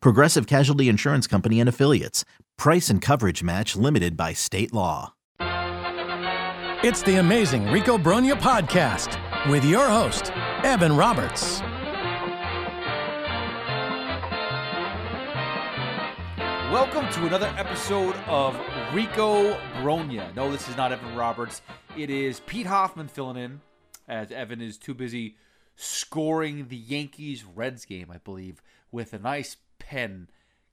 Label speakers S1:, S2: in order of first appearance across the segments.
S1: Progressive Casualty Insurance Company and Affiliates. Price and coverage match limited by state law.
S2: It's the amazing Rico Brogna podcast with your host, Evan Roberts.
S3: Welcome to another episode of Rico Brogna. No, this is not Evan Roberts. It is Pete Hoffman filling in as Evan is too busy scoring the Yankees Reds game, I believe, with a nice pen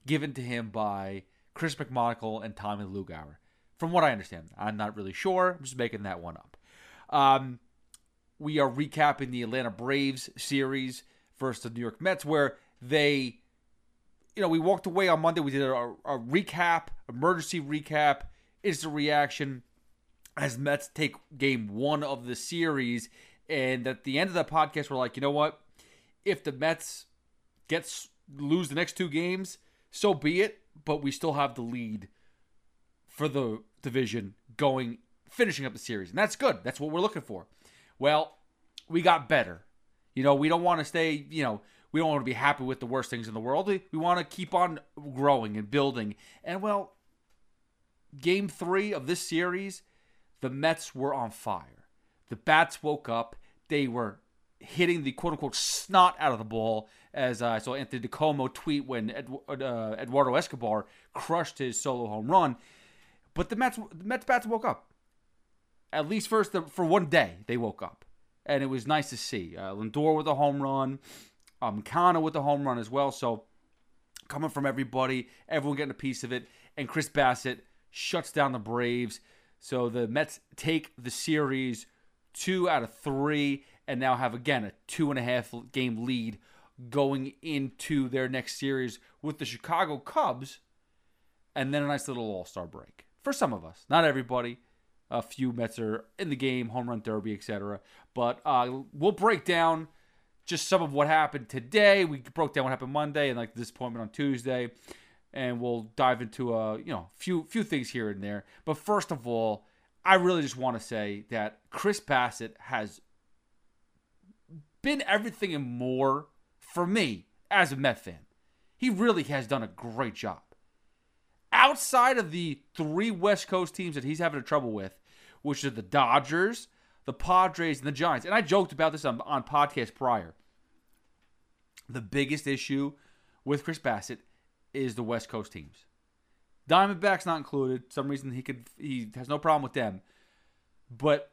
S3: given to him by Chris McMonagle and Tommy Lugauer. From what I understand, I'm not really sure. I'm just making that one up. Um, we are recapping the Atlanta Braves series versus the New York Mets, where they, you know, we walked away on Monday. We did a, a recap, emergency recap, is the reaction as Mets take game one of the series. And at the end of the podcast, we're like, you know what? If the Mets gets lose the next two games, so be it. But we still have the lead for the division going, finishing up the series. And that's good. That's what we're looking for. Well, we got better. You know, we don't want to stay, you know, we don't want to be happy with the worst things in the world. We, want to keep on growing and building. And well, game three of this series, the Mets were on fire. The bats woke up. They were hitting the quote unquote snot out of the ball, as I saw Anthony DiComo tweet when Ed, uh, Eduardo Escobar crushed his solo home run. But the Mets, the Mets bats woke up. At least first the, for one day, they woke up, and it was nice to see. Uh, Lindor with a home run, um, Canha with the home run as well. So coming from everybody, everyone getting a piece of it, and Chris Bassitt shuts down the Braves. So the Mets take the series two out of three and now have again a two and a half game lead going into their next series with the Chicago Cubs and then a nice little all star break for some of us. Not everybody. A few Mets are in the game, home run derby, etc. But uh, we'll break down just some of what happened today. We broke down what happened Monday and like the disappointment on Tuesday and we'll dive into a you know few few things here and there. But first of all, I really just want to say that Chris Bassitt has been everything and more for me as a Met fan. He really has done a great job. Outside of the three West Coast teams that he's having trouble with, which are the Dodgers, the Padres, and the Giants, and I joked about this on, on podcast prior. The biggest issue with Chris Bassitt is the West Coast teams. Diamondbacks not included. Some reason he could he has no problem with them. But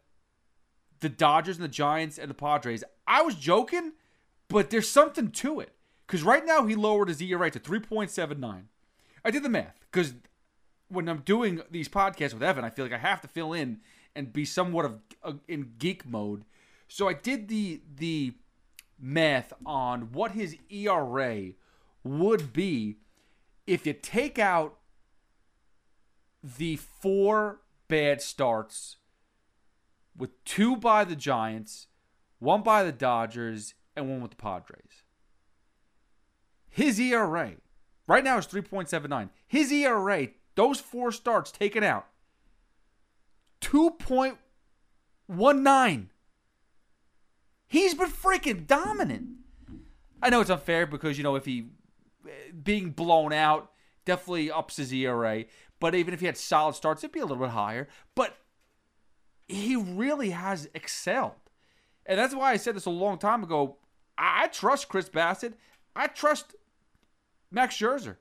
S3: the Dodgers and the Giants and the Padres, I was joking, but there's something to it. Because right now he lowered his ERA to 3.79. I did the math because when I'm doing these podcasts with Evan, I feel like I have to fill in and be somewhat of uh, in geek mode. So I did the the math on what his ERA would be if you take out the four bad starts with two by the Giants, one by the Dodgers, and one with the Padres. His ERA right now is 3.79. His ERA, those four starts taken out, 2.19. He's been freaking dominant. I know it's unfair because, you know, if he eh, being blown out definitely ups his ERA. But even if he had solid starts, it'd be a little bit higher. But he really has excelled. And that's why I said this a long time ago. I trust Chris Bassitt. I trust Max Scherzer.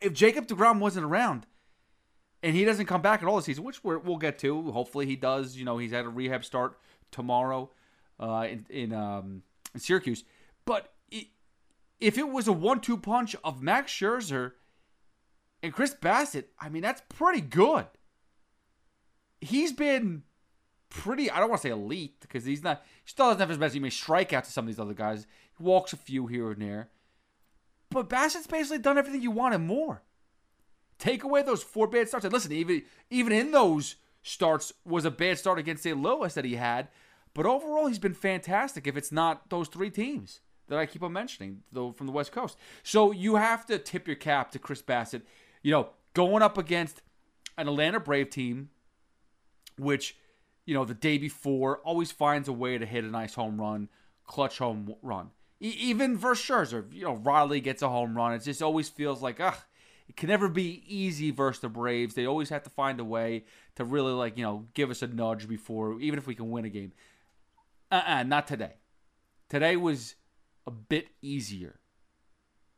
S3: if Jacob DeGrom wasn't around and he doesn't come back at all this season, which we will get to, hopefully he does. You know, he's had a rehab start tomorrow uh, in in, um, in Syracuse. But it, if it was a one-two punch of Max Scherzer and Chris Bassitt, I mean that's pretty good. He's been pretty. I don't want to say elite because he's not. He still doesn't have his best. He may strike out to some of these other guys. He walks a few here and there. But Bassitt's basically done everything you want and more. Take away those four bad starts. And listen, even even in those starts was a bad start against St. Louis that he had. But overall, he's been fantastic. If it's not those three teams that I keep on mentioning, though from the West Coast, so you have to tip your cap to Chris Bassitt. You know, going up against an Atlanta Brave team, which you know the day before always finds a way to hit a nice home run, clutch home run. E- even versus Scherzer, you know, Riley gets a home run. It just always feels like, ugh, it can never be easy versus the Braves. They always have to find a way to really, like, you know, give us a nudge before, even if we can win a game. Uh uh not today. Today was a bit easier.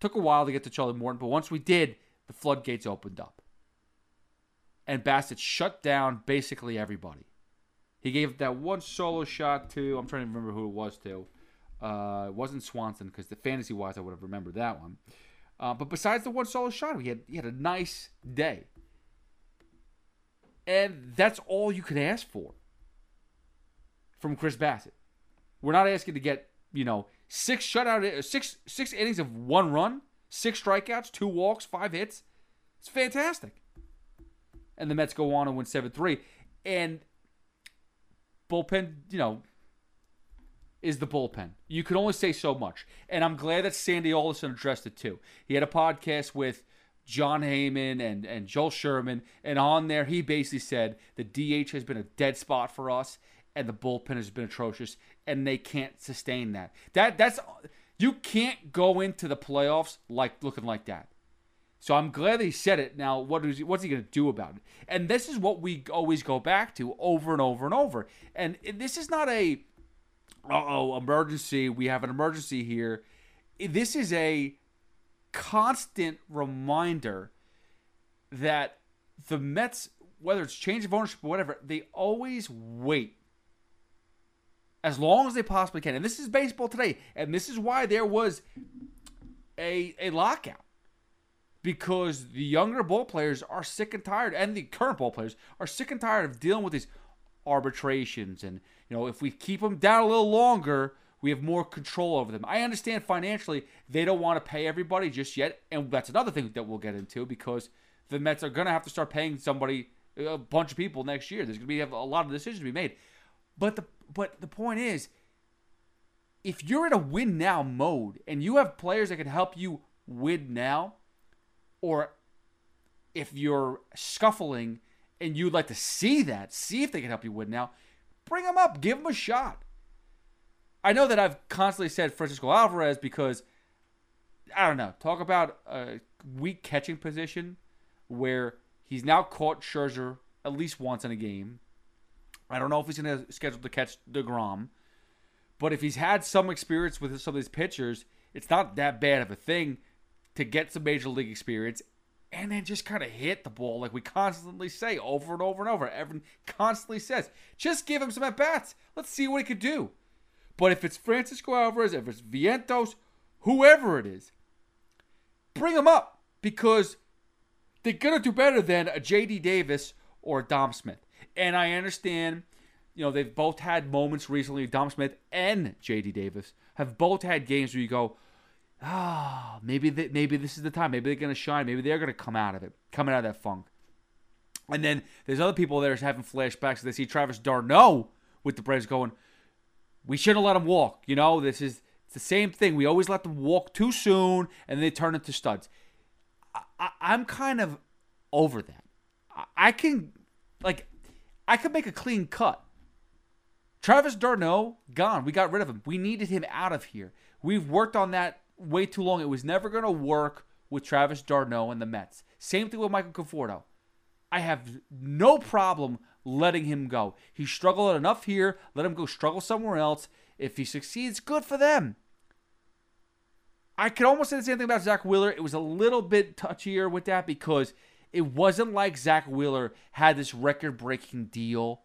S3: Took a while to get to Charlie Morton, but once we did, the floodgates opened up. And Bassitt shut down basically everybody. He gave that one solo shot to, I'm trying to remember who it was to. Uh, it wasn't Swanson because the fantasy wise I would have remembered that one. Uh, but besides the one solo shot, he had he had a nice day, and that's all you can ask for from Chris Bassitt. We're not asking to get you know six shutout, six six innings of one run, six strikeouts, two walks, five hits. It's fantastic. And the Mets go on and win seven three, and bullpen, you know, is the bullpen. You can only say so much. And I'm glad that Sandy Alderson addressed it too. He had a podcast with Jon Heyman and, and Joel Sherman, and on there he basically said the DH has been a dead spot for us, and the bullpen has been atrocious, and they can't sustain that. That that's you can't go into the playoffs like looking like that. So I'm glad he said it. Now, what is he, what's he going to do about it? And this is what we always go back to over and over and over. And this is not a oh, emergency. We have an emergency here. This is a constant reminder that the Mets, whether it's change of ownership or whatever, they always wait as long as they possibly can. And this is baseball today. And this is why there was a, a lockout. Because the younger ball players are sick and tired, and the current ball players are sick and tired of dealing with these arbitrations and you know, if we keep them down a little longer, we have more control over them. I understand financially they don't want to pay everybody just yet, and that's another thing that we'll get into because the Mets are going to have to start paying somebody a bunch of people next year. There's going to be a lot of decisions to be made. But the but the point is if you're in a win now mode and you have players that can help you win now or if you're scuffling and you'd like to see that, see if they can help you win now, Bring them up. Give them a shot. I know that I've constantly said Francisco Alvarez because I don't know. Talk about a weak catching position where he's now caught Scherzer at least once in a game. I don't know if he's going to schedule to catch DeGrom. But if he's had some experience with some of these pitchers, it's not that bad of a thing to get some major league experience and then just kind of hit the ball like we constantly say over and over and over. Everyone constantly says, just give him some at bats. Let's see what he could do. But if it's Francisco Alvarez, if it's Vientos, whoever it is, bring him up because they're gonna do better than a JD Davis or Dom Smith. And I understand, you know, they've both had moments recently. Dom Smith and JD Davis have both had games where you go, ah, oh, maybe they, maybe this is the time. Maybe they're gonna shine. Maybe they're gonna come out of it, coming out of that funk. And then there's other people that are having flashbacks. They see Travis d'Arnaud with the Braves going, we shouldn't let them walk. You know, this is it's the same thing. We always let them walk too soon, and they turn into studs. I, am kind of over that. I, I can, like, I could make a clean cut. Travis d'Arnaud gone. We got rid of him. We needed him out of here. We've worked on that way too long. It was never going to work with Travis d'Arnaud and the Mets. Same thing with Michael Conforto. I have no problem letting him go. He struggled enough here. Let him go struggle somewhere else. If he succeeds, good for them. I could almost say the same thing about Zack Wheeler. It was a little bit touchier with that because it wasn't like Zack Wheeler had this record breaking deal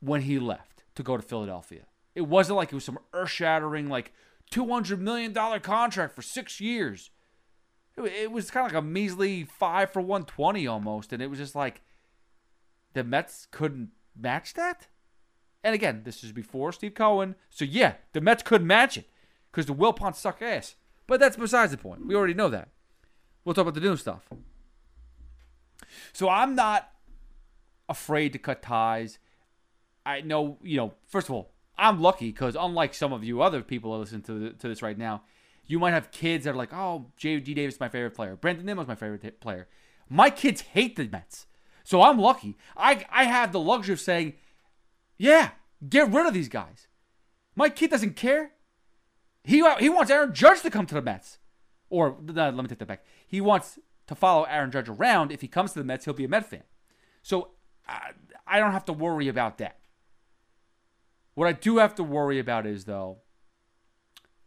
S3: when he left to go to Philadelphia. It wasn't like it was some earth shattering, like $200 million contract for six years. It, it was kind of like a measly five for 120 almost. And it was just like the Mets couldn't match that. And again, this is before Steve Cohen. So yeah, the Mets couldn't match it because the Wilpons suck ass. But that's besides the point. We already know that. We'll talk about the new stuff. So I'm not afraid to cut ties. I know, you know, first of all, I'm lucky because unlike some of you other people that listen to, the, to this right now, you might have kids that are like, oh, J.D. Davis is my favorite player. Brandon Nimmo's my favorite t- player. My kids hate the Mets. So I'm lucky. I, I have the luxury of saying, yeah, get rid of these guys. My kid doesn't care. He, he wants Aaron Judge to come to the Mets. Or, let me take that back. He wants to follow Aaron Judge around. If he comes to the Mets, he'll be a Met fan. So I, I don't have to worry about that. What I do have to worry about is, though,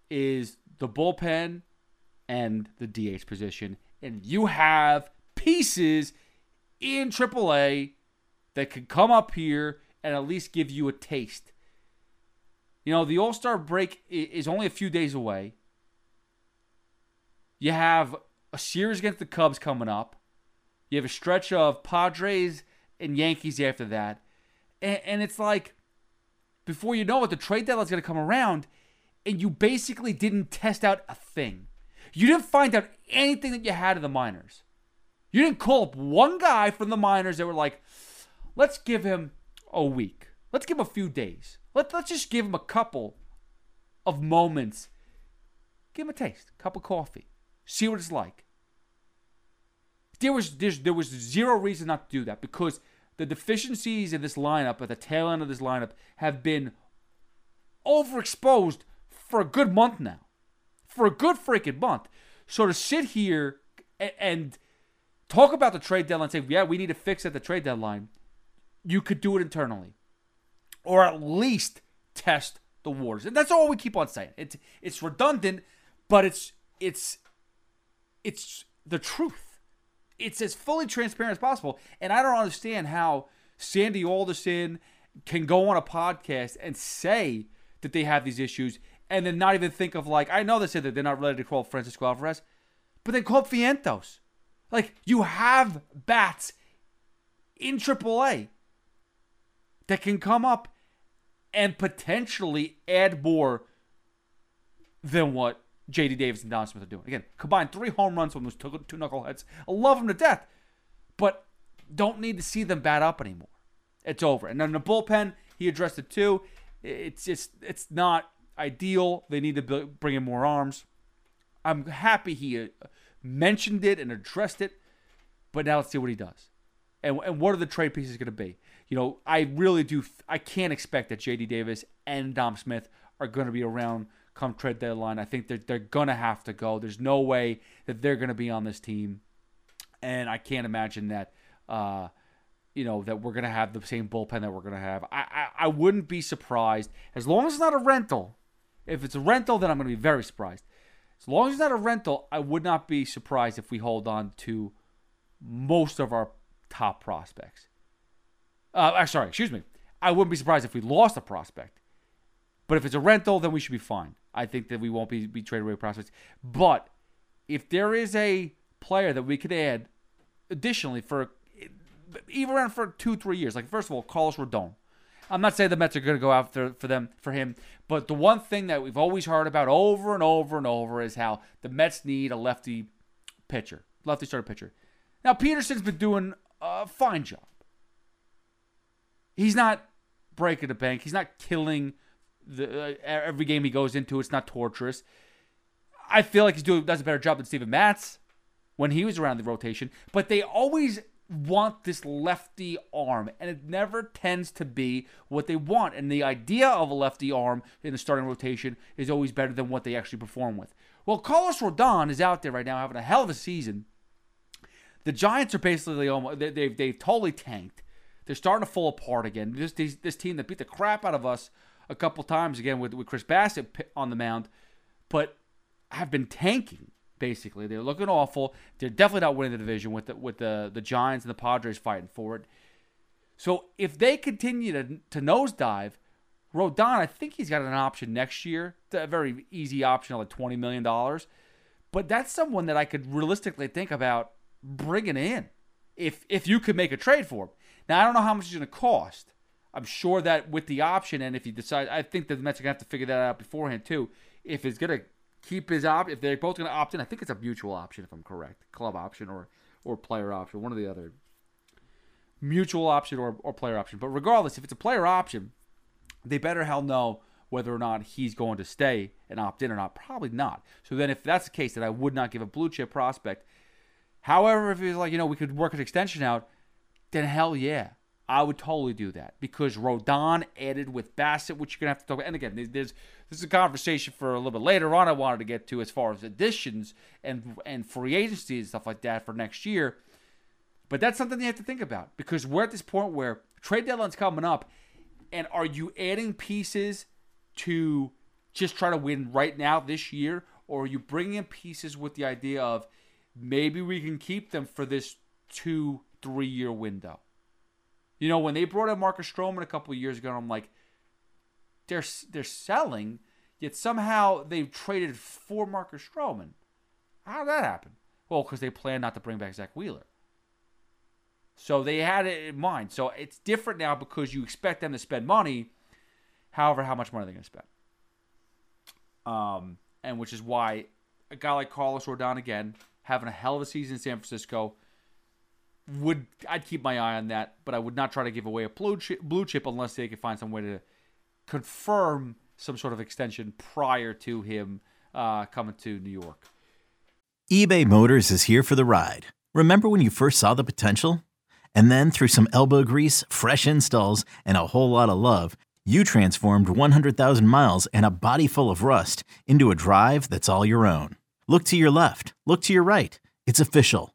S3: is the bullpen and the DH position. And you have pieces in AAA that could come up here and at least give you a taste. You know, the All Star break is only a few days away. You have a series against the Cubs coming up. You have a stretch of Padres and Yankees after that. And, and it's like, before you know it, the trade deadline's going to come around, and you basically didn't test out a thing. You didn't find out anything that you had in the minors. You didn't call up one guy from the minors that were like, let's give him a week. Let's give him a few days. Let, let's just give him a couple of moments. Give him a taste, cup of coffee. See what it's like. There was there was zero reason not to do that because the deficiencies in this lineup at the tail end of this lineup have been overexposed for a good month now. For a good freaking month. So to sit here and, talk about the trade deadline, say, yeah, we need to fix at the trade deadline, you could do it internally or at least test the waters. And that's all we keep on saying. It's it's redundant, but it's it's it's the truth. It's as fully transparent as possible. And I don't understand how Sandy Alderson can go on a podcast and say that they have these issues and then not even think of like I know they said that they're not ready to call Francisco Alvarez, but they called Vientos. Like you have bats in AAA that can come up and potentially add more than what JD Davis and Dom Smith are doing. Again, combined three home runs from those two, knuckleheads. I love them to death, but don't need to see them bat up anymore. It's over. And then the bullpen, he addressed it too. It's just it's not ideal. They need to bring in more arms. I'm happy he uh, mentioned it and addressed it, but now let's see what he does. And, and what are the trade pieces going to be? you know, I really do. I can't expect that J.D. Davis and Dom Smith are going to be around come trade deadline. I think they're they're going to have to go. There's no way that they're going to be on this team, and I can't imagine that. Uh, you know that we're going to have the same bullpen that we're going to have. I, I I wouldn't be surprised as long as it's not a rental. If it's a rental, then I'm going to be very surprised. As long as it's not a rental, I would not be surprised if we hold on to most of our top prospects. Uh, uh, sorry, excuse me. I wouldn't be surprised if we lost a prospect. But if it's a rental, then we should be fine. I think that we won't be, be traded away prospects. But if there is a player that we could add additionally for even around for two, three years, like first of all, Carlos Rodon. I'm not saying the Mets are going to go after for them for him, but the one thing that we've always heard about over and over and over is how the Mets need a lefty pitcher, lefty starter pitcher. Now Peterson's been doing a fine job he's not breaking the bank. He's not killing the uh, every game he goes into. It's not torturous. I feel like he's doing does a better job than Steven Matz when he was around the rotation. But they always want this lefty arm, and it never tends to be what they want. And the idea of a lefty arm in the starting rotation is always better than what they actually perform with. Well, Carlos Rodon is out there right now having a hell of a season. The Giants are basically almost they've they've totally tanked. They're starting to fall apart again. This, this, this team that beat the crap out of us a couple times again with, with Chris Bassitt on the mound. But have been tanking. Basically, they're looking awful. They're definitely not winning the division with the with the the Giants and the Padres fighting for it. So if they continue to to nosedive, Rodon, I think he's got an option next year. It's a very easy option, like twenty million dollars. But that's someone that I could realistically think about bringing in if if you could make a trade for him. Now I don't know how much he's going to cost. I'm sure that with the option, and if he decides, I think the Mets are to have to figure that out beforehand too. If he's to keep his op, if they're both to opt in, I think it's a mutual option if I'm correct, club option or or player option, one or the other. Mutual option or, or player option. But regardless, if it's a player option, they better hell know whether or not he's going to stay and opt in or not. Probably not. So then, if that's the case, then I would not give a blue chip prospect. However, if he's like, you know, we could work an extension out, then hell yeah. I would totally do that because Rodon added with Bassitt, which you're gonna have to talk about. And again, there's this is a conversation for a little bit later on. I wanted to get to as far as additions and and free agency and stuff like that for next year. But that's something you have to think about because we're at this point where trade deadline's coming up, and are you adding pieces to just try to win right now this year, or are you bringing in pieces with the idea of maybe we can keep them for this two three year window? You know, when they brought in Marcus Stroman a couple years ago, I'm like, they're they're selling, yet somehow they've traded for Marcus Stroman. How did that happen? Well, because they plan not to bring back Zack Wheeler. So they had it in mind. So it's different now because you expect them to spend money. However, how much money are they going to spend? Um, and which is why a guy like Carlos Rodon again having a hell of a season in San Francisco would I'd keep my eye on that, but I would not try to give away a blue chip, blue chip unless they could find some way to confirm some sort of extension prior to him uh, coming to New York.
S1: eBay Motors is here for the ride. Remember when you first saw the potential? And then through some elbow grease, fresh installs, and a whole lot of love, you transformed 100,000 miles and a body full of rust into a drive that's all your own. Look to your left, look to your right. It's official.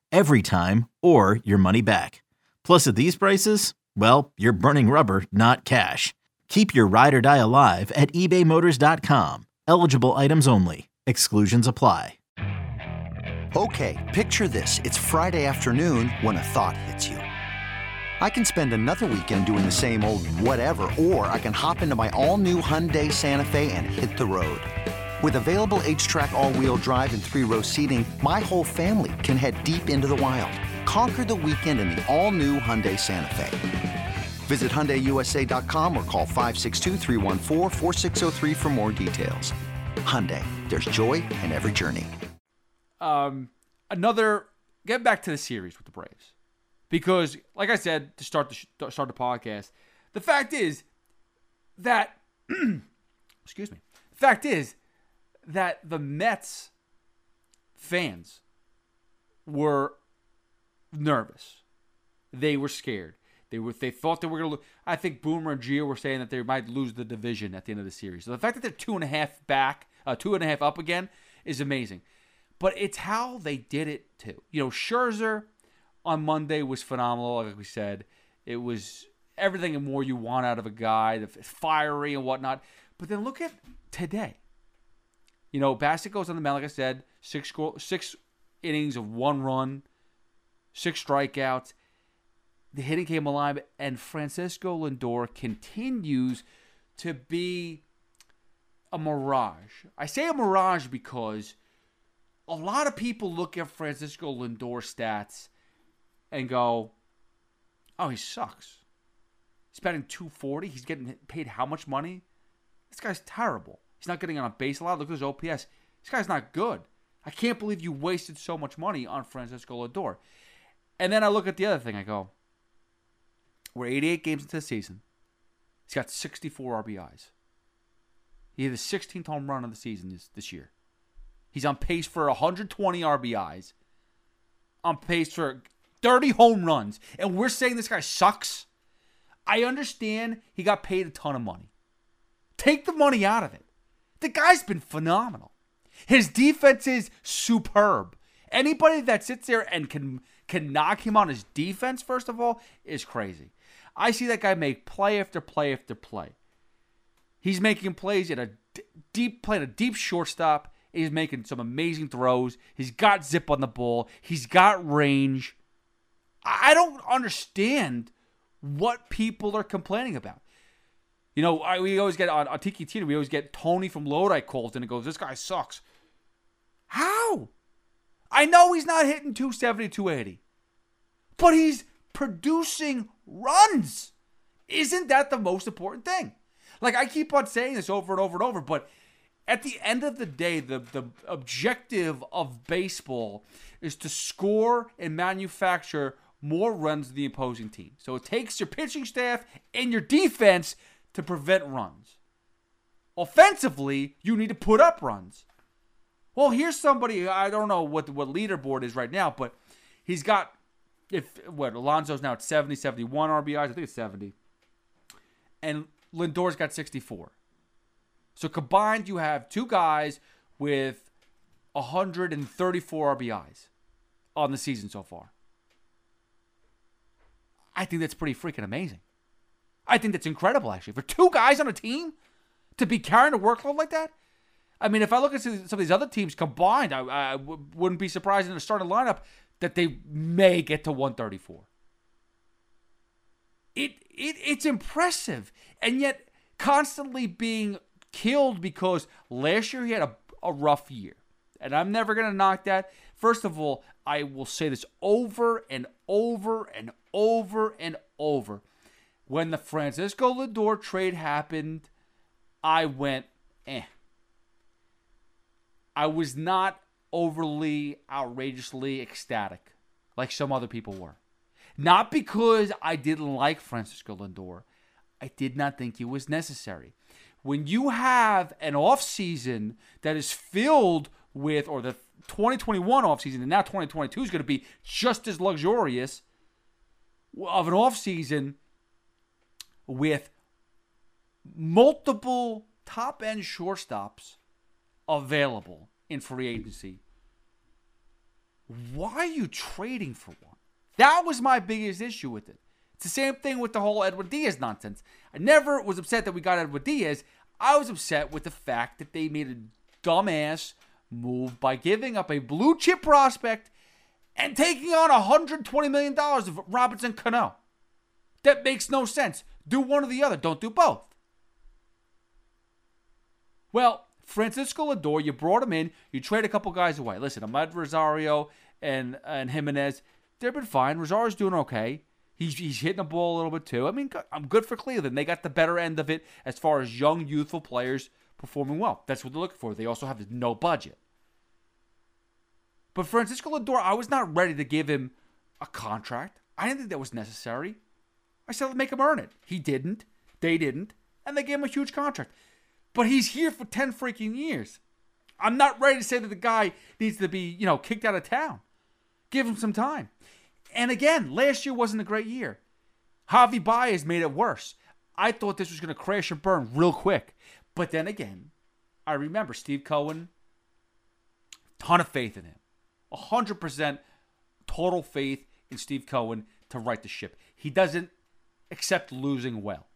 S1: every time, or your money back. Plus, at these prices, well, you're burning rubber, not cash. Keep your ride or die alive at ebaymotors.com. Eligible items only. Exclusions apply.
S4: Okay, picture this. It's Friday afternoon when a thought hits you. I can spend another weekend doing the same old whatever, or I can hop into my all new Hyundai Santa Fe and hit the road. With available HTRAC, all wheel drive, and three row seating, my whole family can head deep into the wild. Conquer the weekend in the all new Hyundai Santa Fe. Visit HyundaiUSA.com or call 562 for more details. Hyundai, there's joy in every journey.
S3: Um, another get back to the series with the Braves because, like I said to start the start the podcast, the fact is that excuse me. The fact is that the Mets fans were nervous. They were scared. They were they thought they were going to. I think Boomer and Gio were saying that they might lose the division at the end of the series. So the fact that they're two and a half back, uh, two and a half up again, is amazing. But it's how they did it too. You know, Scherzer on Monday was phenomenal. Like we said, it was everything and more you want out of a guy, the fiery and whatnot. But then look at today. You know, Bassitt goes on the mound, like I said, six six innings of one run, six strikeouts. The hitting came alive, and Francisco Lindor continues to be a mirage. I say a mirage because a lot of people look at Francisco Lindor stats and go, "Oh, he sucks." He's batting 240. He's getting paid how much money? This guy's terrible. He's not getting on a base a lot. Look at his OPS. This guy's not good. I can't believe you wasted so much money on Francisco Lindor. And then I look at the other thing. I go, we're 88 games into the season. He's got 64 RBIs. He had the 16th home run of the season this, this year. He's on pace for 120 RBIs, on pace for 30 home runs, and we're saying this guy sucks. I understand he got paid a ton of money. Take the money out of it. The guy's been phenomenal. His defense is superb. Anybody that sits there and can can knock him on his defense, first of all, is crazy. I see that guy make play after play after play. He's making plays at a deep, playing a deep shortstop. He's making some amazing throws. He's got zip on the ball. He's got range. I don't understand what people are complaining about. You know, I, we always get on, on Tiki we always get Tony from Lodi calls and it goes, This guy sucks. How? I know he's not hitting 270, 280, but he's producing runs. Isn't that the most important thing? Like, I keep on saying this over and over and over, but at the end of the day, the, the objective of baseball is to score and manufacture more runs than the opposing team. So it takes your pitching staff and your defense to prevent runs. Offensively, you need to put up runs. Well, here's somebody I don't know what what leaderboard is right now, but he's got if what Alonso's now at 70, 71 RBIs. I think it's 70. And Lindor's got 64. So combined, you have two guys with 134 RBIs on the season so far. I think that's pretty freaking amazing. I think that's incredible, actually. For two guys on a team to be carrying a workload like that, I mean, if I look at some of these other teams combined, I, I w- wouldn't be surprised in the starting lineup that they may get to 134. It, it it's impressive, and yet constantly being killed because last year he had a, a rough year, and I'm never gonna knock that. First of all, I will say this over and over and over and over. When the Francisco Lindor trade happened, I went, eh. I was not overly outrageously ecstatic like some other people were. Not because I didn't like Francisco Lindor. I did not think he was necessary. When you have an offseason that is filled with, or the 2021 offseason, and now 2022 is going to be just as luxurious of an offseason with multiple top end shortstops available in free agency. Why are you trading for one? That was my biggest issue with it. It's the same thing with the whole Edwin Diaz nonsense. I never was upset that we got Edwin Diaz. I was upset with the fact that they made a dumbass move by giving up a blue chip prospect and taking on $120 million of Robinson Cano. That makes no sense. Do one or the other. Don't do both. Well, Francisco Lindor, you brought him in. You trade a couple guys away. Listen, Amed Rosario and and Gimenez, they've been fine. Rosario's doing okay. He's, he's hitting the ball a little bit too. I mean, I'm um, good for Cleveland. They got the better end of it as far as young, youthful players performing well. That's what they're looking for. They also have no budget. But Francisco Lindor, I was not ready to give him a contract. I didn't think that was necessary. I said, make him earn it. He didn't. They didn't. And they gave him a huge contract. But he's here for 10 freaking years. I'm not ready to say that the guy needs to be, you know, kicked out of town. Give him some time. And again, last year wasn't a great year. Javi Baez made it worse. I thought this was going to crash and burn real quick. But then again, I remember Steve Cohen, ton of faith in him. 100% total faith in Steve Cohen to right the ship. He doesn't accept losing well.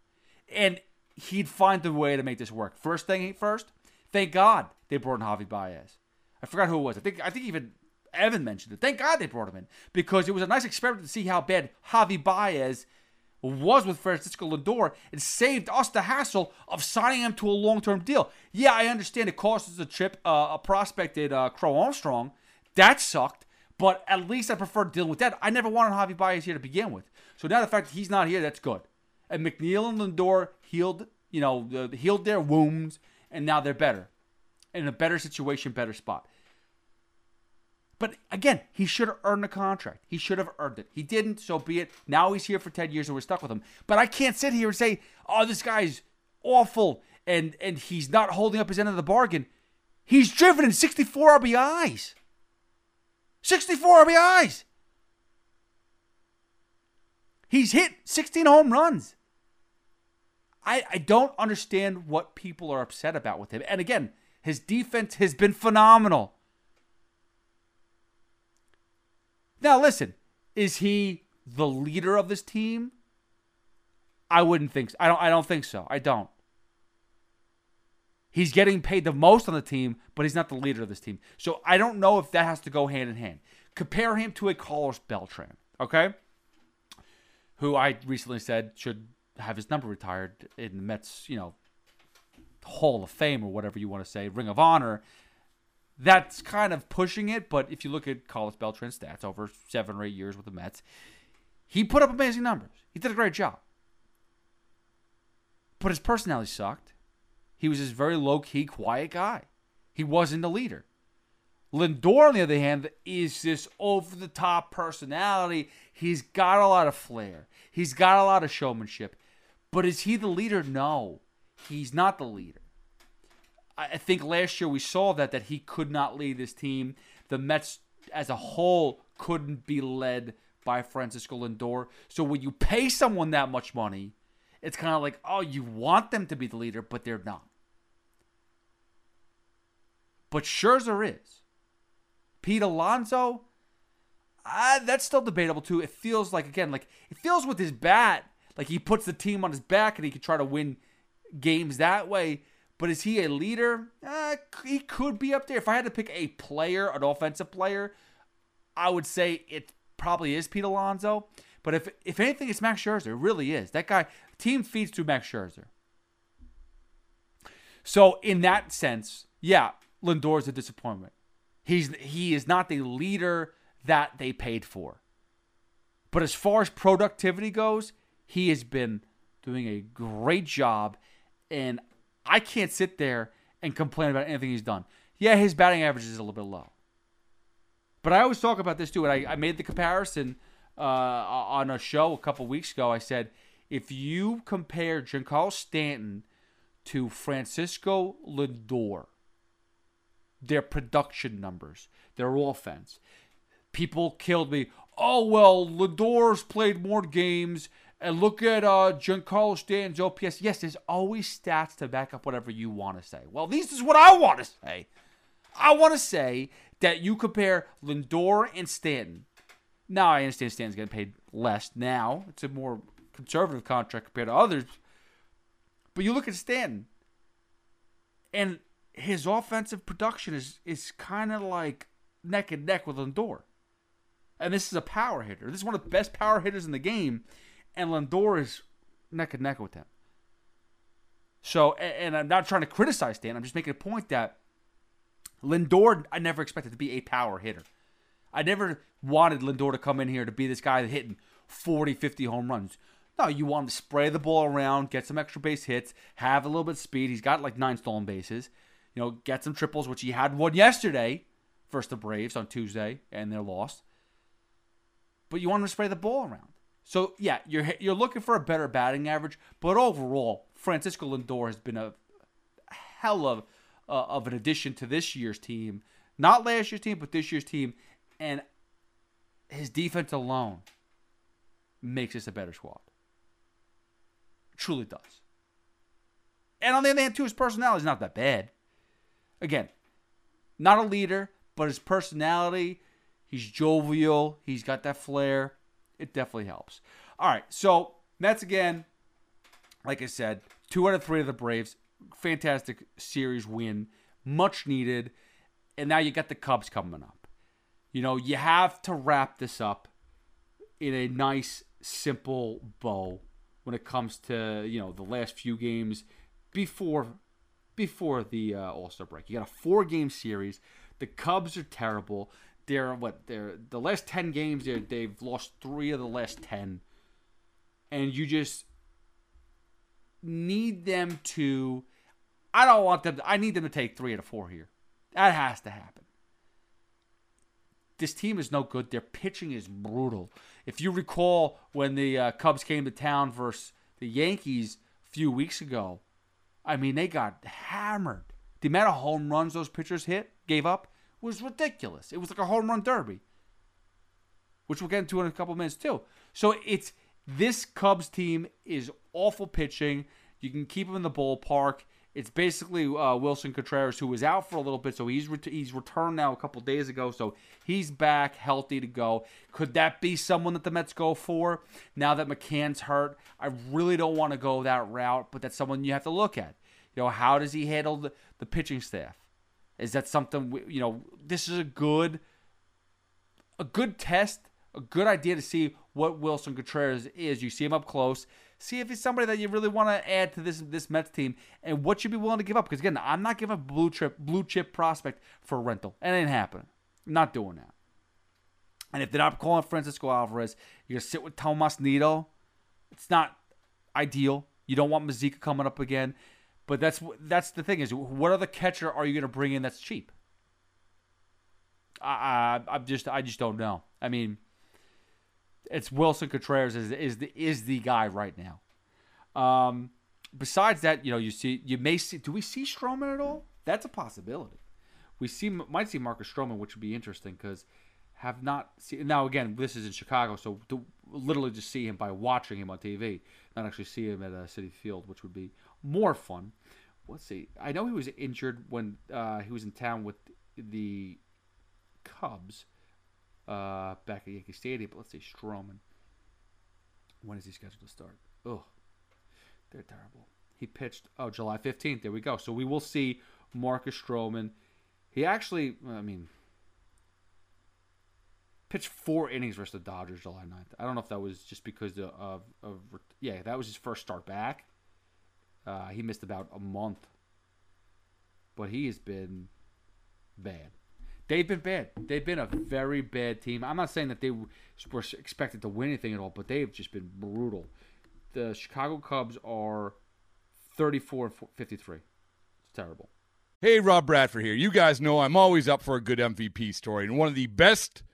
S3: And he'd find the way to make this work. First thing first, thank God they brought in Javi Baez. I forgot who it was. I think I think even Evan mentioned it. Thank God they brought him in because it was a nice experiment to see how bad Javi Baez was with Francisco Lindor and saved us the hassle of signing him to a long-term deal. Yeah, I understand it cost us a trip, uh, a prospect at uh, Crow Armstrong. That sucked, but at least I prefer dealing with that. I never wanted Javi Baez here to begin with. So now the fact that he's not here, that's good. And McNeil and Lindor healed, you know, healed their wounds, and now they're better, in a better situation, better spot. But again, he should have earned a contract. He should have earned it. He didn't, so be it. Now he's here for 10 years and we're stuck with him. But I can't sit here and say, oh, this guy's awful and and he's not holding up his end of the bargain. He's driven in 64 RBIs. 64 RBIs. He's hit 16 home runs. I, I don't understand what people are upset about with him. And again, his defense has been phenomenal. Now, listen, is he the leader of this team? I wouldn't think so. I don't I don't think so. I don't. He's getting paid the most on the team, but he's not the leader of this team. So I don't know if that has to go hand in hand. Compare him to a Carlos Beltran, okay? Who I recently said should have his number retired in the Mets, you know, Hall of Fame or whatever you want to say, Ring of Honor. That's kind of pushing it, but if you look at Carlos Beltran's stats over seven or eight years with the Mets, he put up amazing numbers. He did a great job. But his personality sucked. He was this very low key, quiet guy. He wasn't a leader. Lindor, on the other hand, is this over the top personality. He's got a lot of flair, he's got a lot of showmanship. But is he the leader? No, he's not the leader. I think last year we saw that that he could not lead this team. The Mets as a whole couldn't be led by Francisco Lindor. So when you pay someone that much money, it's kind of like, oh, you want them to be the leader, but they're not. But Scherzer is. Pete Alonso, uh, that's still debatable too. It feels like again, like it feels with his bat, like he puts the team on his back and he can try to win games that way. But is he a leader? Uh, he could be up there. If I had to pick a player, an offensive player, I would say it probably is Pete Alonso. But if if anything, it's Max Scherzer. It really is. That guy team feeds through Max Scherzer. So in that sense, yeah, Lindor is a disappointment. He's he is not the leader that they paid for. But as far as productivity goes, he has been doing a great job and I can't sit there and complain about anything he's done. Yeah, his batting average is a little bit low. But I always talk about this too, and I, I made the comparison uh, on a show a couple weeks ago. I said, if you compare Giancarlo Stanton to Francisco Lindor, their production numbers, their offense, people killed me. Oh, well, Lindor's played more games and look at uh, Giancarlo Stanton's OPS. Yes, there's always stats to back up whatever you want to say. Well, this is what I want to say. I want to say that you compare Lindor and Stanton. Now, I understand Stanton's getting paid less now. It's a more conservative contract compared to others. But you look at Stanton, and his offensive production is, is kind of like neck and neck with Lindor. And this is a power hitter. This is one of the best power hitters in the game and Lindor is neck and neck with him. So, and, I'm not trying to criticize Dan. I'm just making a point that Lindor, I never expected to be a power hitter. I never wanted Lindor to come in here to be this guy hitting 40, 50 home runs. No, you want him to spray the ball around, get some extra base hits, have a little bit of speed. He's got like nine stolen bases. You know, get some triples, which he had one yesterday versus the Braves on Tuesday, and they're lost. But you want him to spray the ball around. So yeah, you're you're looking for a better batting average, but overall, Francisco Lindor has been a hell of uh, of an addition to this year's team. Not last year's team, but this year's team, and his defense alone makes this a better squad. Truly does. And on the other hand, too, his personality is not that bad. Again, not a leader, but his personality, he's jovial, he's got that flair it definitely helps. All right, so Mets again, like I said, two out of three of the Braves. Fantastic series win, much needed. And now you got the Cubs coming up. You know, you have to wrap this up in a nice, simple bow when it comes to, you know, the last few games before before the uh, All Star break. You got a four game series. The Cubs are terrible they're what they're the last 10 games they they've lost 3 of the last 10 and you just need them to I don't want them to, I need them to take 3 out of 4 here. That has to happen. This team is no good. Their pitching is brutal. If you recall when the uh, Cubs came to town versus the Yankees a few weeks ago, I mean they got hammered. the amount of home runs those pitchers hit, gave up, was ridiculous. It was like a home run derby, which we'll get into in a couple minutes too. So it's this Cubs team is awful pitching. You can keep them in the ballpark. It's basically uh, Willson Contreras, who was out for a little bit, so he's ret- he's returned now a couple days ago, so he's back, healthy to go. Could that be someone that the Mets go for now that McCann's hurt? I really don't want to go that route, but that's someone you have to look at. You know, how does he handle the, the pitching staff? Is that something we- you know? This is a good a good test, a good idea to see what Willson Contreras is. You see him up close, see if he's somebody that you really want to add to this this Mets team, and what you'd be willing to give up. Because again, I'm not giving a blue chip blue chip prospect for rental. It ain't happening. I'm not doing that. And if they're not calling Francisco Alvarez, you're gonna sit with Tomas Nido. It's not ideal. You don't want Mazeika coming up again. But that's that's the thing is, what other catcher are you going to bring in that's cheap? I, I I'm just I just don't know. I mean, it's Willson Contreras is is the is the guy right now. Um, besides that, you know, you see you may see. Do we see Stroman at all? That's a possibility. We see might see Marcus Stroman, which would be interesting because have not seen. Now again, this is in Chicago, so to literally just see him by watching him on TV, not actually see him at a Citi Field, which would be more fun. Let's see. I know he was injured when uh, he was in town with the Cubs uh, back at Yankee Stadium. But let's see, Stroman. When is he scheduled to start? Ugh, they're terrible. He pitched oh July fifteenth. There we go. So we will see Marcus Stroman. He actually, I mean, pitched four innings versus the Dodgers July 9th. I don't know if that was just because of, of, of yeah, that was his first start back. Uh, he missed about a month, but he has been bad. They've been bad. They've been a very bad team. I'm not saying that they were expected to win anything at all, but they've just been brutal. The Chicago Cubs are 34 and 53. It's terrible.
S5: Hey, Rob Bradford here. You guys know I'm always up for a good MVP story, and one of the best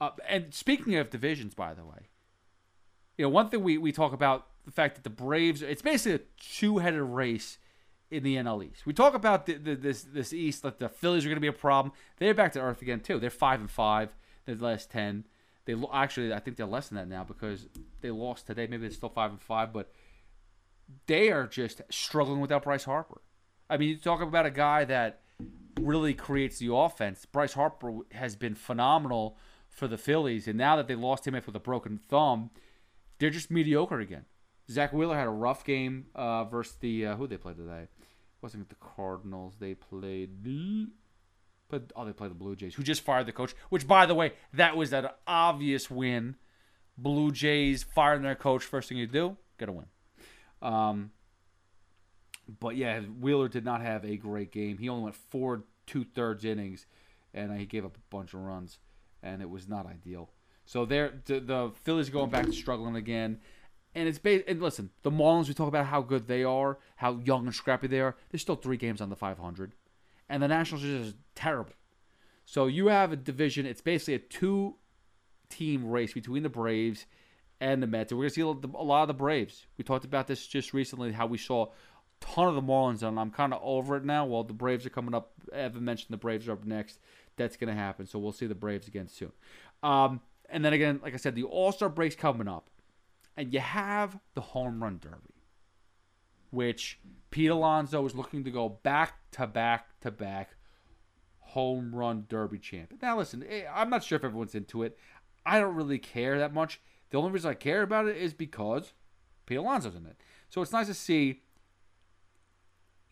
S3: Uh, and speaking of divisions, by the way, you know, one thing we, we talk about the fact that the Braves, it's basically a two headed race in the NL East. We talk about the, the, this this East, that the Phillies are going to be a problem. They're back to earth again, too. They're 5 and 5, the last 10. They Actually, I think they're less than that now because they lost today. Maybe they're still 5 and 5, but they are just struggling without Bryce Harper. I mean, you talk about a guy that really creates the offense. Bryce Harper has been phenomenal for the Phillies, and now that they lost him with a broken thumb, they're just mediocre again. Zack Wheeler had a rough game uh, versus the uh, who they played today. It wasn't the Cardinals? They played but oh they played the Blue Jays, who just fired the coach. Which by the way, that was an obvious win. Blue Jays firing their coach. First thing you do, get a win. Um, but yeah, Wheeler did not have a great game. He only went four two thirds innings, and he gave up a bunch of runs, and it was not ideal. So there, the, the Phillies going back to struggling again. And it's based. And listen, the Marlins. We talk about how good they are, how young and scrappy they are. There's still three games on the 500, and the Nationals are just terrible. So you have a division. It's basically a two-team race between the Braves and the Mets. And we're gonna see a lot of the Braves. We talked about this just recently. How we saw a ton of the Marlins, and I'm kind of over it now. Well, the Braves are coming up. Evan mentioned the Braves are up next. That's gonna happen. So we'll see the Braves again soon. Um, and then again, like I said, the All Star break's coming up, and you have the Home Run Derby, which Pete Alonso is looking to go back to back to back home run derby champ. Now, listen, eh, I'm not sure if everyone's into it. I don't really care that much. The only reason I care about it is because Pete Alonso's in it. So it's nice to see.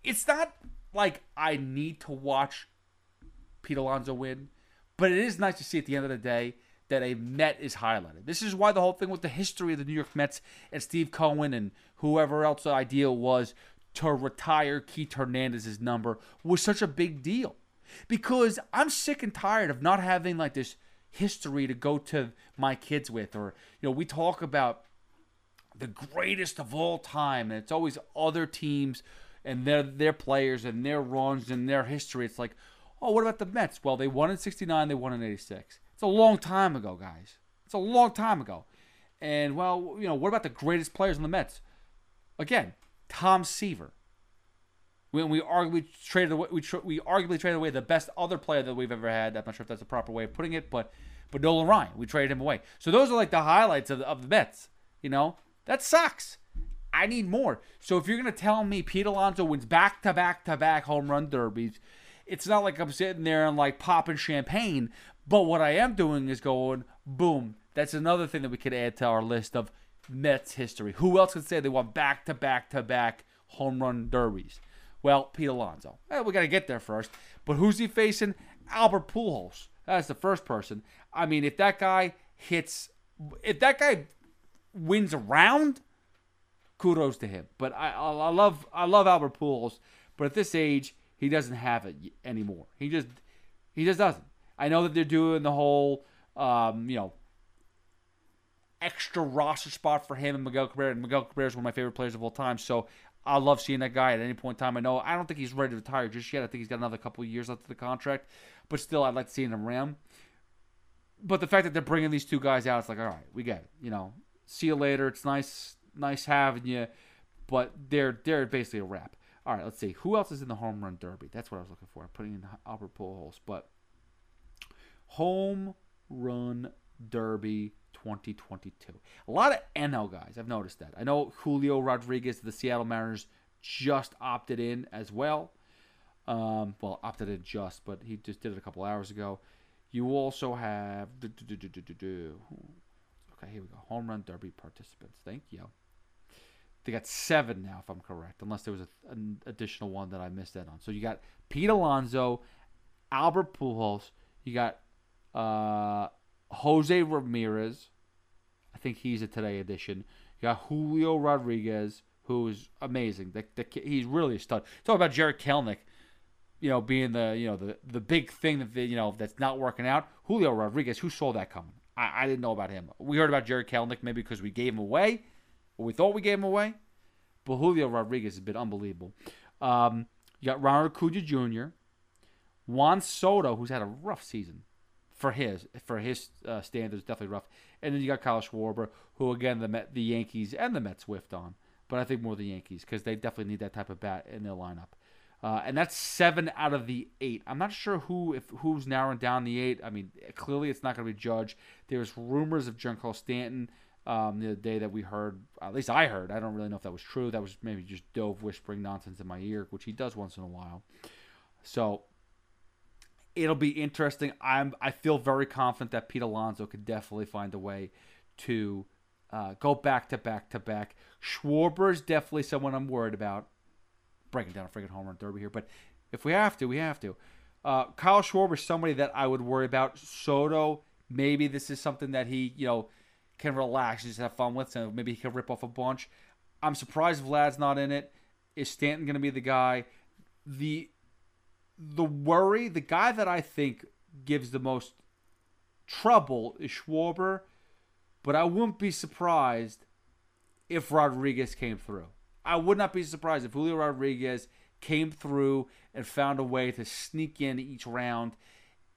S3: It's not like I need to watch Pete Alonso win, but it is nice to see at the end of the day that a Met is highlighted. This is why the whole thing with the history of the New York Mets and Steve Cohen and whoever else the idea was to retire Keith Hernandez's number was such a big deal. Because I'm sick and tired of not having like this history to go to my kids with or you know we talk about the greatest of all time and it's always other teams and their their players and their runs and their history it's like oh what about the Mets well they won in 69 they won in 86 it's a long time ago guys it's a long time ago and well you know what about the greatest players in the Mets again Tom Seaver when we arguably traded away, we, tra- we arguably traded away the best other player that we've ever had. I'm not sure if that's a proper way of putting it, but but Nolan Ryan, we traded him away. So those are like the highlights of the, of the Mets. You know that sucks. I need more. So if you're gonna tell me Pete Alonso wins back to back to back home run derbies, it's not like I'm sitting there and like popping champagne. But what I am doing is going boom. That's another thing that we could add to our list of Mets history. Who else could say they won back to back to back home run derbies? Well, Pete Alonso. Eh, we got to get there first. But who's he facing? Albert Pujols. That's the first person. I mean, if that guy hits, if that guy wins a round, kudos to him. But I, I love, I love Albert Pujols. But at this age, he doesn't have it anymore. He just, he just doesn't. I know that they're doing the whole, um, you know, extra roster spot for him and Miguel Cabrera. And Miguel Cabrera is one of my favorite players of all time. So I love seeing that guy at any point in time. I know I don't think he's ready to retire just yet. I think he's got another couple years left of the contract, but still, I'd like to see him around. But the fact that they're bringing these two guys out, it's like, all right, we get it. You know, see you later. It's nice, nice having you, but they're they're basically a wrap. All right, let's see who else is in the home run derby. That's what I was looking for. I'm putting in Albert Pujols, but home run derby 2022. A lot of NL guys. I've noticed that. I know Julio Rodriguez, of the Seattle Mariners, just opted in as well. Um, well, opted in just, but he just did it a couple hours ago. You also have. Okay, here we go. Home run derby participants. Thank you. They got seven now, if I'm correct, unless there was a, an additional one that I missed that on. So you got Pete Alonso, Albert Pujols. You got uh, Jose Ramirez. I think he's a today edition. You got Julio Rodriguez, who is amazing. The, the, he's really a stud. Talk about Jarred Kelenic, you know, being the you know the the big thing that the, you know that's not working out. Julio Rodriguez, who saw that coming? I, I didn't know about him. We heard about Jarred Kelenic maybe because we gave him away, we thought we gave him away. But Julio Rodriguez has been unbelievable. Um, you got Ronald Acuna Jr., Juan Soto, who's had a rough season for his for his uh, standards, definitely rough. And then you got Kyle Schwarber, who again the Met, the Yankees and the Mets whiffed on, but I think more the Yankees because they definitely need that type of bat in their lineup. Uh, and that's seven out of the eight. I'm not sure who if who's narrowing down the eight. I mean, clearly it's not going to be Judge. There's rumors of Giancarlo Stanton um, the other day that we heard. At least I heard. I don't really know if that was true. That was maybe just Dove whispering nonsense in my ear, which he does once in a while. So it'll be interesting. I'm I feel very confident that Pete Alonso could definitely find a way to uh, go back to back to back. Schwarber is definitely someone I'm worried about. Breaking down a freaking home run derby here, but if we have to, we have to. Uh, Kyle Schwarber is somebody that I would worry about. Soto, maybe this is something that he you know can relax, and just have fun with. So maybe he can rip off a bunch. I'm surprised Vlad's not in it. Is Stanton going to be the guy? The the worry, the guy that I think gives the most trouble is Schwarber, but I wouldn't be surprised if Rodriguez came through. I would not be surprised if Julio Rodriguez came through and found a way to sneak in each round.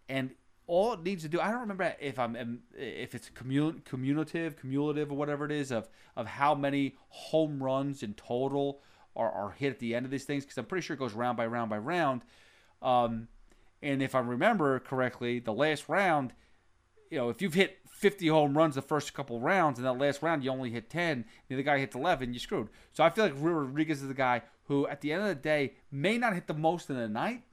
S3: And all it needs to do, I don't remember if I'm if it's cumulative, cumulative or whatever it is of of how many home runs in total are, are hit at the end of these things because I'm pretty sure it goes round by round by round. Um, and if I remember correctly, the last round, you know, if you've hit 50 home runs the first couple rounds, and that last round you only hit 10, and the other guy hits 11, you're screwed. So I feel like Rodriguez is the guy who, at the end of the day, may not hit the most in the night,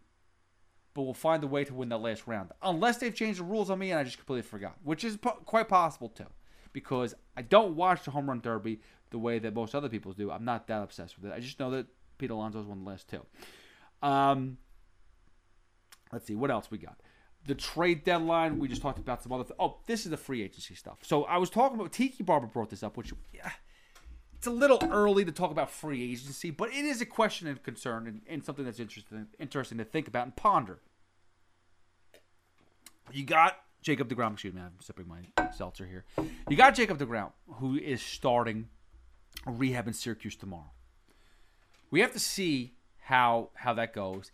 S3: but will find a way to win that last round. Unless they've changed the rules on me and I just completely forgot, which is po- quite possible too, because I don't watch the home run derby the way that most other people do. I'm not that obsessed with it. I just know that Pete Alonso's won the last two. Um, let's see what else we got. The trade deadline. We just talked about some other. Th- oh, this is the free agency stuff. So I was talking about Tiki Barber brought this up, which yeah, it's a little early to talk about free agency, but it is a question and concern and, and something that's interesting interesting to think about and ponder. You got Jacob DeGrom. Excuse me, I'm sipping my seltzer here. You got Jacob DeGrom, who is starting rehab in Syracuse tomorrow. We have to see how how that goes,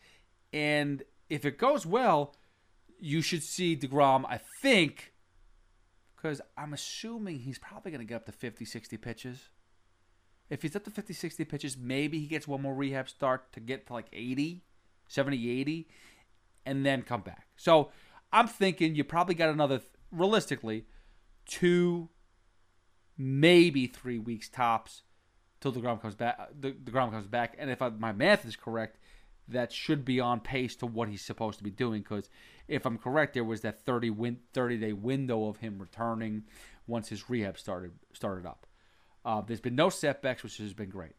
S3: and if it goes well, you should see DeGrom, I think, because I'm assuming he's probably going to get up to 50, 60 pitches. If he's up to 50, 60 pitches, maybe he gets one more rehab start to get to like 80, 70, 80, and then come back. So I'm thinking you probably got another, realistically, two, maybe three weeks tops till DeGrom comes back. The DeGrom comes back, and if I, my math is correct, that should be on pace to what he's supposed to be doing. Because if I'm correct, there was that 30 win, 30 day window of him returning once his rehab started started up. Uh, there's been no setbacks, which has been great.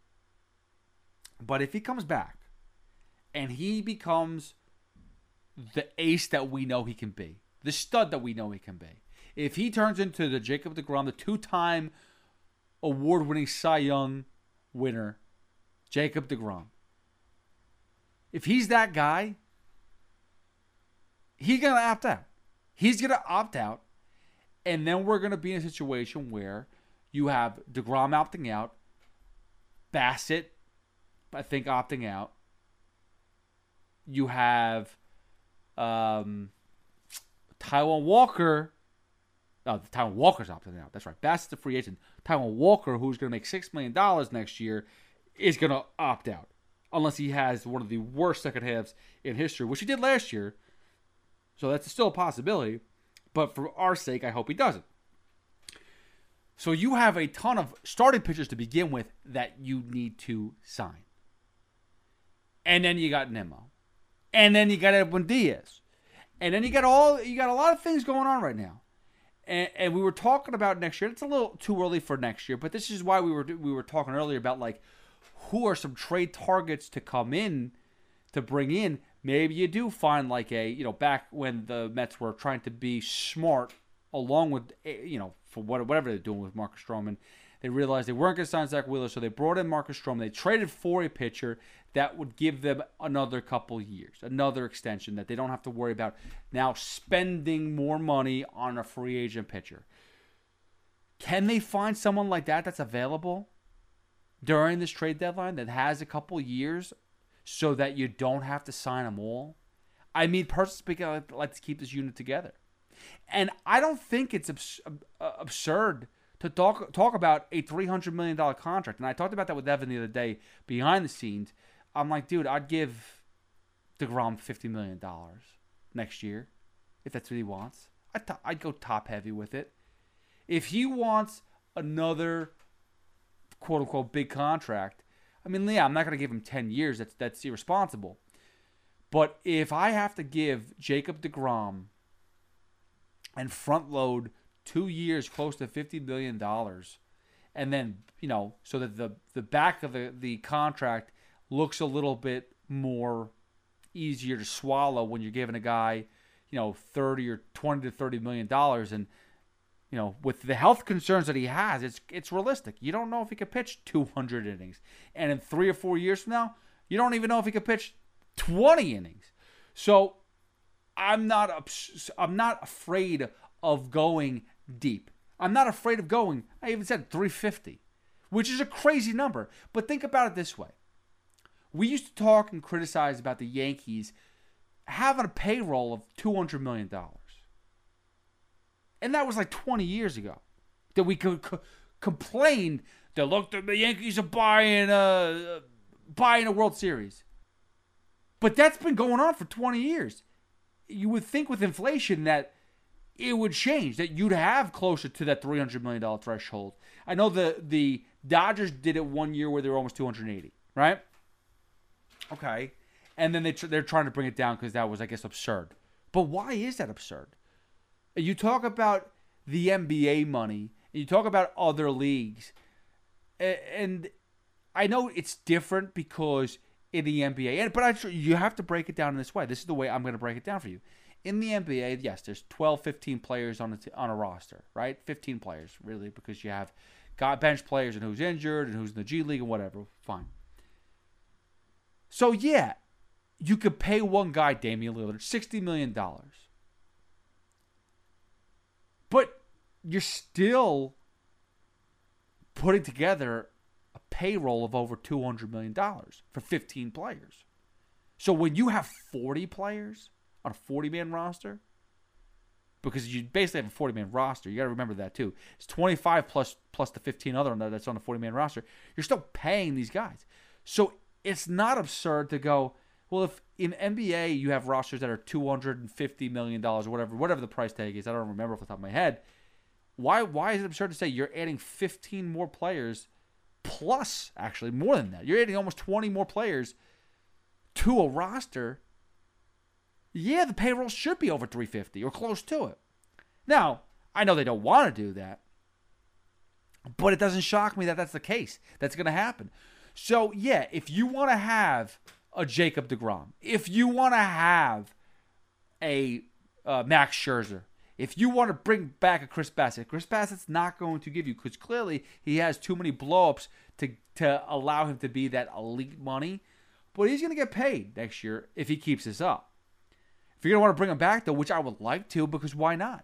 S3: But if he comes back and he becomes the ace that we know he can be, the stud that we know he can be, if he turns into the Jacob DeGrom, the two-time award-winning Cy Young winner, Jacob DeGrom, if he's that guy, he's going to opt out. He's going to opt out. And then we're going to be in a situation where you have DeGrom opting out, Bassitt, I think, opting out. You have um, Taijuan Walker. Oh, Taijuan Walker's opting out. That's right. Bassitt's a free agent. Taijuan Walker, who's going to make $6 million next year, is going to opt out unless he has one of the worst second halves in history, which he did last year. So that's still a possibility. But for our sake, I hope he doesn't. So you have a ton of starting pitchers to begin with that you need to sign. And then you got Nimmo. And then you got Edwin Diaz. And then you got all you got a lot of things going on right now. And, and we were talking about next year. It's a little too early for next year, but this is why we were we were talking earlier about like who are some trade targets to come in to bring in. Maybe you do find like a, you know, back when the Mets were trying to be smart along with, eh, you know, for whatever they're doing with Marcus Stroman, they realized they weren't going to sign Zack Wheeler, so they brought in Marcus Stroman. They traded for a pitcher that would give them another couple years, another extension that they don't have to worry about now spending more money on a free agent pitcher. Can they find someone like that that's available? during this trade deadline that has a couple years so that you don't have to sign them all. I mean, personally speaking, I like to keep this unit together. And I don't think it's abs- uh, absurd to talk talk about a $300 million contract. And I talked about that with Evan the other day behind the scenes. I'm like, dude, I'd give DeGrom $50 million next year if that's what he wants. I'd, I'd go top heavy with it. If he wants another quote unquote big contract. I mean, yeah, I'm not going to give him 10 years. That's that's irresponsible. But if I have to give Jacob DeGrom and front load two years close to $50 million, and then, you know, so that the, the back of the, the contract looks a little bit more easier to swallow when you're giving a guy, you know, 30 or 20 to 30 million dollars and you know, with the health concerns that he has, it's it's realistic. You don't know if he could pitch 200 innings, and in three or four years from now, you don't even know if he could pitch 20 innings. So, I'm not I'm not afraid of going deep. I'm not afraid of going. I even said 350, which is a crazy number. But think about it this way we used to talk and criticize about the Yankees having a payroll of $200 million. And that was like 20 years ago that we could co- complain that look the Yankees are buying a buying a World Series. But that's been going on for 20 years. You would think with inflation that it would change, that you'd have closer to that $300 million threshold. I know the, the Dodgers did it one year where they were almost 280, right? Okay. And then they tr- they're trying to bring it down because that was, I guess, absurd. But why is that absurd? You talk about the NBA money, and you talk about other leagues, and I know it's different because in the NBA, And but I, you have to break it down in this way. This is the way I'm going to break it down for you. In the NBA, yes, there's 12, 15 players on a, t- on a roster, right? 15 players, really, because you have got bench players and who's injured and who's in the G League and whatever. Fine. So, yeah, you could pay one guy, Damian Lillard, $60 million. But you're still putting together a payroll of over $200 million for 15 players. So when you have 40 players on a 40 man roster, because you basically have a 40 man roster, you got to remember that too. It's 25 plus plus the 15 other that's on the 40 man roster. You're still paying these guys. So it's not absurd to go, well, if in NBA you have rosters that are 250 million dollars or whatever, whatever the price tag is, I don't remember off the top of my head. Why why is it absurd to say you're adding 15 more players plus actually more than that? You're adding almost 20 more players to a roster. Yeah, the payroll should be over 350 or close to it. Now, I know they don't want to do that, but it doesn't shock me that that's the case. That's going to happen. So, yeah, if you want to have a Jacob DeGrom, if you want to have a uh, Max Scherzer, if you want to bring back a Chris Bassitt, Chris Bassitt's not going to give you because clearly he has too many blowups to to allow him to be that elite money. But he's going to get paid next year if he keeps this up. If you're going to want to bring him back though, which I would like to, because why not?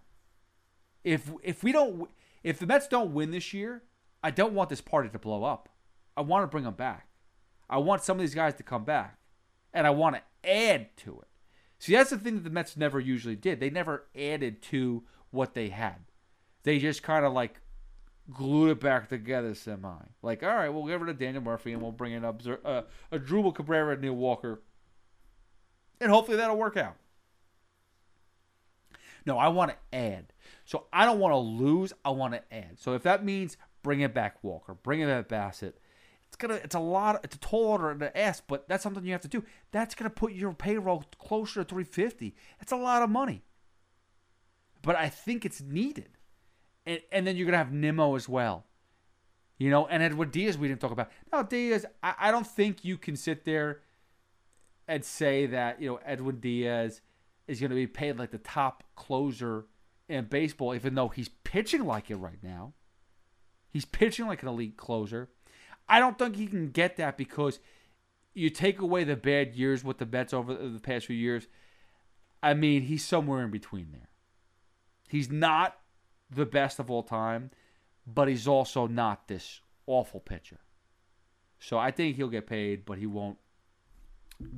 S3: If if we don't, if the Mets don't win this year, I don't want this party to blow up. I want to bring them back. I want some of these guys to come back, and I want to add to it. See, that's the thing that the Mets never usually did. They never added to what they had. They just kind of like glued it back together semi. Like, all right, we'll give it to Daniel Murphy and we'll bring in uh, Asdrubal Cabrera and Neil Walker, and hopefully that'll work out. No, I want to add. So I don't want to lose. I want to add. So if that means bring it back Walker, bring it back Bassitt, it's gonna it's a lot it's a tall order to ask, but that's something you have to do. That's gonna put your payroll closer to 350. It's a lot of money. But I think it's needed. And and then you're gonna have Nimmo as well. You know, and Edward Diaz we didn't talk about. Now Diaz, I, I don't think you can sit there and say that, you know, Edwin Diaz is gonna be paid like the top closer in baseball, even though he's pitching like it right now. He's pitching like an elite closer. I don't think he can get that because you take away the bad years with the Mets over the past few years. I mean, he's somewhere in between there. He's not the best of all time, but he's also not this awful pitcher. So I think he'll get paid, but he won't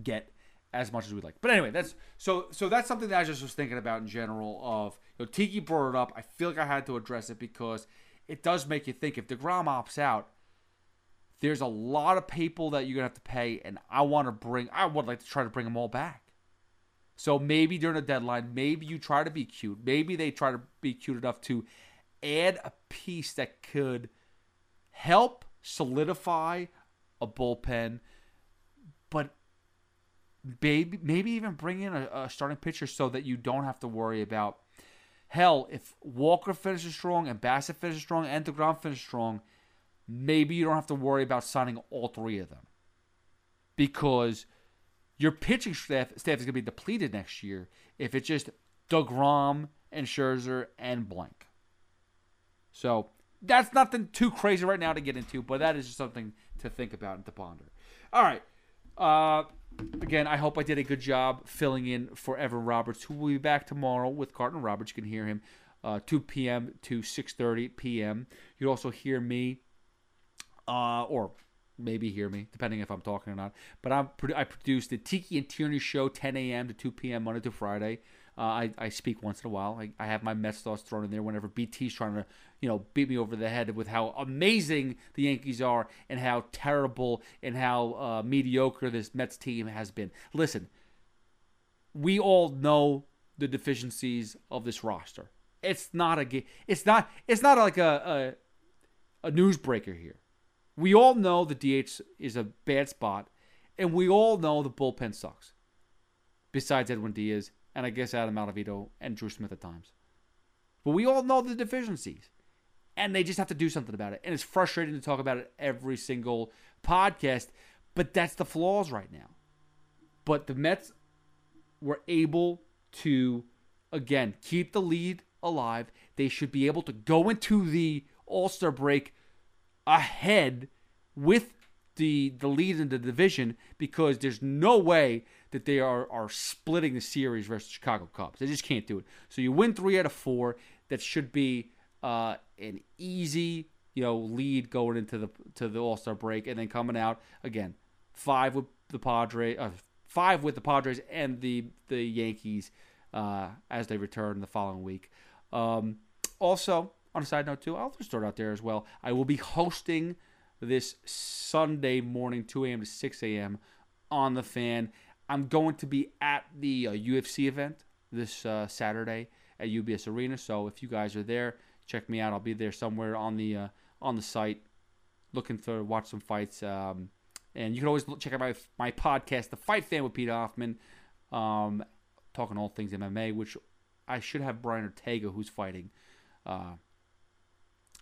S3: get as much as we'd like. But anyway, that's so so that's something that I just was thinking about in general. Of you know, Tiki brought it up. I feel like I had to address it because it does make you think. If Degrom opts out, there's a lot of people that you're gonna have to pay, and I want to bring. I would like to try to bring them all back. So maybe during the deadline, maybe you try to be cute. Maybe they try to be cute enough to add a piece that could help solidify a bullpen, but maybe maybe even bring in a, a starting pitcher so that you don't have to worry about. Hell, if Walker finishes strong and Bassitt finishes strong and DeGrom finishes strong, maybe you don't have to worry about signing all three of them because your pitching staff, staff is going to be depleted next year if it's just DeGrom and Scherzer and blank. So that's nothing too crazy right now to get into, but that is just something to think about and to ponder. All right. Uh, again, I hope I did a good job filling in for Evan Roberts, who will be back tomorrow with Carton Roberts. You can hear him uh, 2 p.m. to 6:30 p.m. You'll also hear me uh, or maybe hear me, depending if I'm talking or not. But I'm I produce the Tiki and Tierney show, 10 a.m. to 2 p.m. Monday to Friday. Uh, I, I speak once in a while. I, I have my Mets thoughts thrown in there whenever BT's trying to, you know, beat me over the head with how amazing the Yankees are and how terrible and how uh, mediocre this Mets team has been. Listen, we all know the deficiencies of this roster. It's not a it's not it's not like a, a a newsbreaker here. We all know the DH is a bad spot, and we all know the bullpen sucks. Besides Edwin Diaz and I guess Adam Ottavino and Drew Smith at times. But we all know the deficiencies. And they just have to do something about it. And it's frustrating to talk about it every single podcast, but that's the flaws right now. But the Mets were able to, again, keep the lead alive. They should be able to go into the All Star break ahead with the the lead in the division because there's no way that they are are splitting the series versus Chicago Cubs. They just can't do it. So you win three out of four. That should be uh, an easy you know lead going into the to the All Star break, and then coming out again five with the Padres, uh, five with the Padres and the the Yankees uh, as they return the following week. Um, also, on a side note too, I'll just it out there as well. I will be hosting this Sunday morning, 2 a.m. to 6 a.m. on the fan. I'm going to be at the uh, UFC event this uh, Saturday at UBS Arena. So if you guys are there, check me out. I'll be there somewhere on the uh, on the site, looking to watch some fights. Um, and you can always check out my my podcast, The Fight Fan with Pete Hoffman, um, talking all things MMA. Which I should have Brian Ortega, who's fighting uh,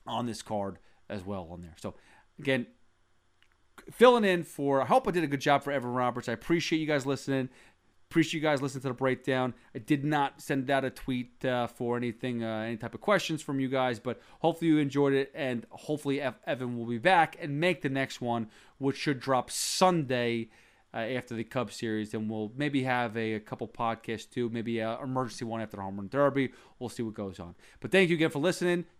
S3: on this card as well on there. So again, filling in for. I hope I did a good job for Evan Roberts. I appreciate you guys listening. Appreciate you guys listening to the breakdown. I did not send out a tweet uh, for anything, uh, any type of questions from you guys, but hopefully you enjoyed it, and hopefully Evan will be back and make the next one, which should drop Sunday. Uh, after the Cubs series, and we'll maybe have a, a couple podcasts too, maybe an emergency one after the home run derby. We'll see what goes on. But thank you again for listening